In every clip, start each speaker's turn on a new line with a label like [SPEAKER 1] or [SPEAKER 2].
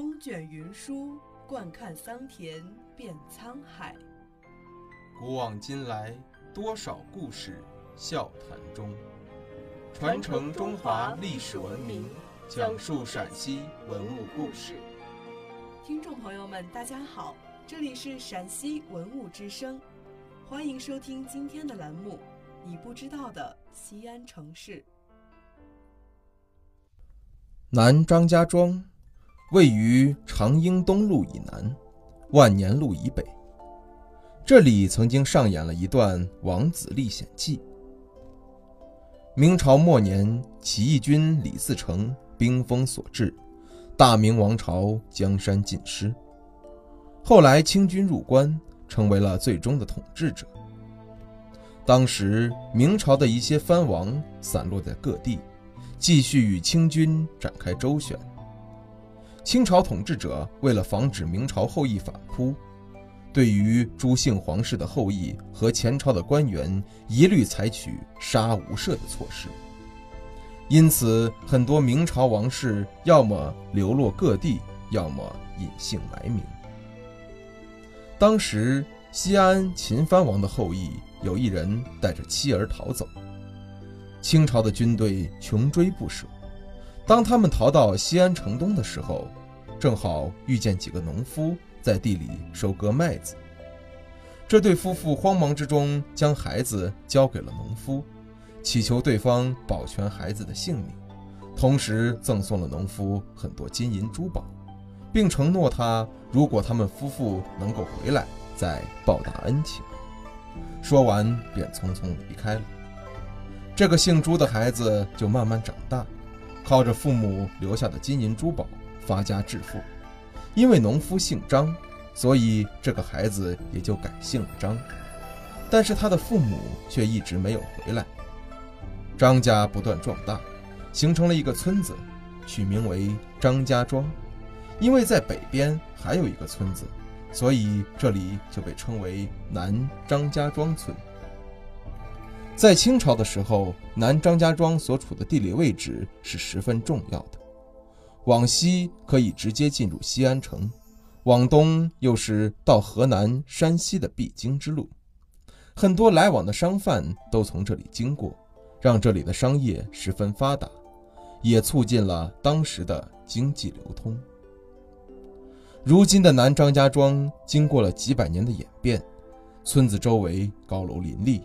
[SPEAKER 1] 风卷云舒，惯看桑田变沧海。
[SPEAKER 2] 古往今来，多少故事笑谈中。传承中华历史文明，讲述陕西文物故事。
[SPEAKER 1] 听众朋友们，大家好，这里是陕西文物之声，欢迎收听今天的栏目《你不知道的西安城市》。
[SPEAKER 2] 南张家庄位于长缨东路以南，万年路以北。这里曾经上演了一段王子历险记。明朝末年，起义军李自成兵锋所至，大明王朝江山尽失。后来清军入关，成为了最终的统治者。当时明朝的一些藩王散落在各地，继续与清军展开周旋。清朝统治者为了防止明朝后裔反扑，对于朱姓皇室的后裔和前朝的官员，一律采取杀无赦的措施。因此，很多明朝王室要么流落各地，要么隐姓埋名。当时，西安秦藩王的后裔有一人带着妻儿逃走，清朝的军队穷追不舍。当他们逃到西安城东的时候，正好遇见几个农夫在地里收割麦子。这对夫妇慌忙之中将孩子交给了农夫，祈求对方保全孩子的性命，同时赠送了农夫很多金银珠宝，并承诺他如果他们夫妇能够回来，再报答恩情。说完便匆匆离开了。这个姓朱的孩子就慢慢长大。靠着父母留下的金银珠宝发家致富，因为农夫姓张，所以这个孩子也就改姓了张。但是他的父母却一直没有回来。张家不断壮大，形成了一个村子，取名为张家庄。因为在北边还有一个村子，所以这里就被称为南张家庄村。在清朝的时候，南张家庄所处的地理位置是十分重要的。往西可以直接进入西安城，往东又是到河南、山西的必经之路，很多来往的商贩都从这里经过，让这里的商业十分发达，也促进了当时的经济流通。如今的南张家庄经过了几百年的演变，村子周围高楼林立。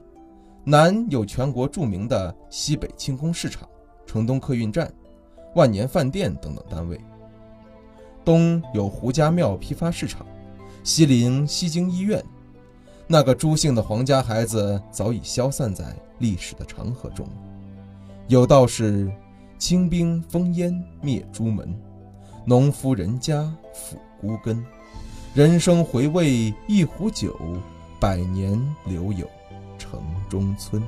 [SPEAKER 2] 南有全国著名的西北轻工市场、城东客运站、万年饭店等等单位；东有胡家庙批发市场，西邻西京医院。那个朱姓的皇家孩子早已消散在历史的长河中。有道是：“清兵烽烟灭朱门，农夫人家抚孤根。人生回味一壶酒，百年留有。”城中村。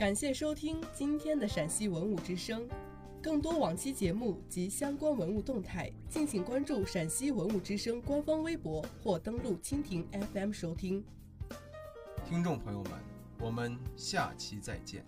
[SPEAKER 1] 感谢收听今天的陕西文物之声，更多往期节目及相关文物动态，敬请关注陕西文物之声官方微博或登录蜻蜓 FM 收听。
[SPEAKER 2] 听众朋友们，我们下期再见。